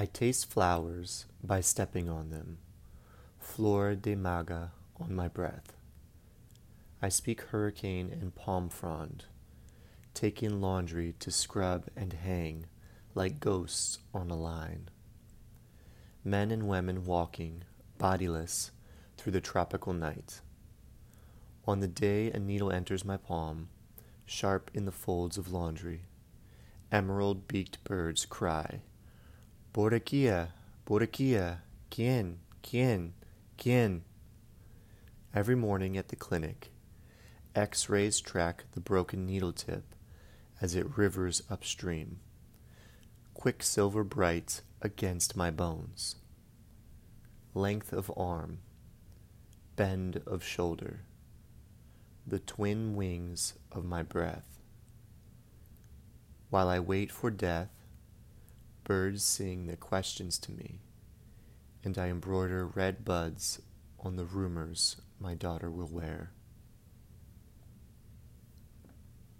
I taste flowers by stepping on them, flor de maga on my breath. I speak hurricane and palm frond, take in laundry to scrub and hang like ghosts on a line. Men and women walking, bodiless, through the tropical night. On the day a needle enters my palm, sharp in the folds of laundry, emerald beaked birds cry Borakia, Borakia, Quien, Quien, Quien. Every morning at the clinic, X rays track the broken needle tip as it rivers upstream, quicksilver bright against my bones. Length of arm, bend of shoulder, the twin wings of my breath. While I wait for death, Birds sing their questions to me, and I embroider red buds on the rumors my daughter will wear.